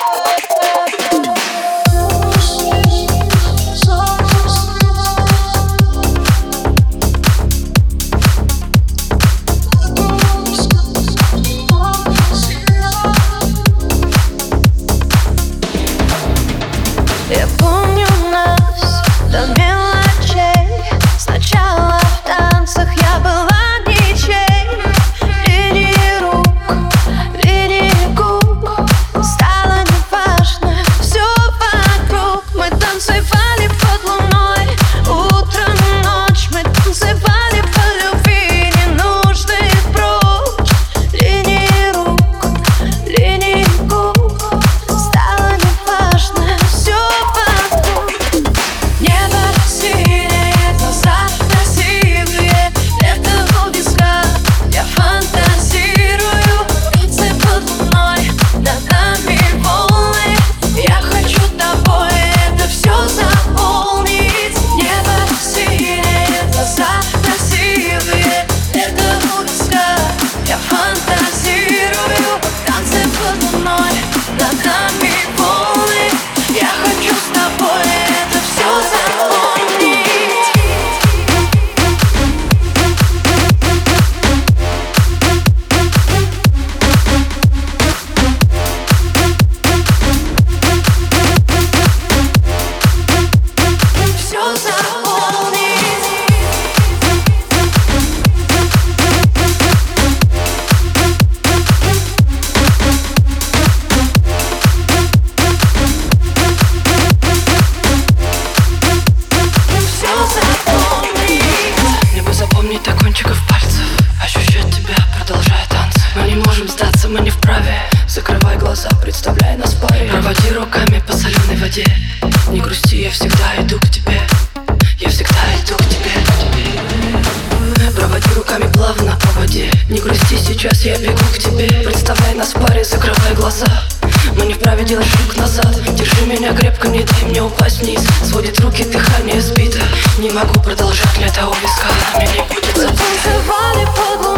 Oh, воде Не грусти, я всегда иду к тебе. Я всегда иду к тебе. Проводи руками плавно по воде. Не грусти, сейчас я бегу к тебе. Представляй нас в паре, закрывай глаза. Мы не вправе делать шаг назад. Держи меня крепко, не дай мне упасть вниз. Сводит руки, дыхание сбито. Не могу продолжать, лето у виска Меня не будет забыто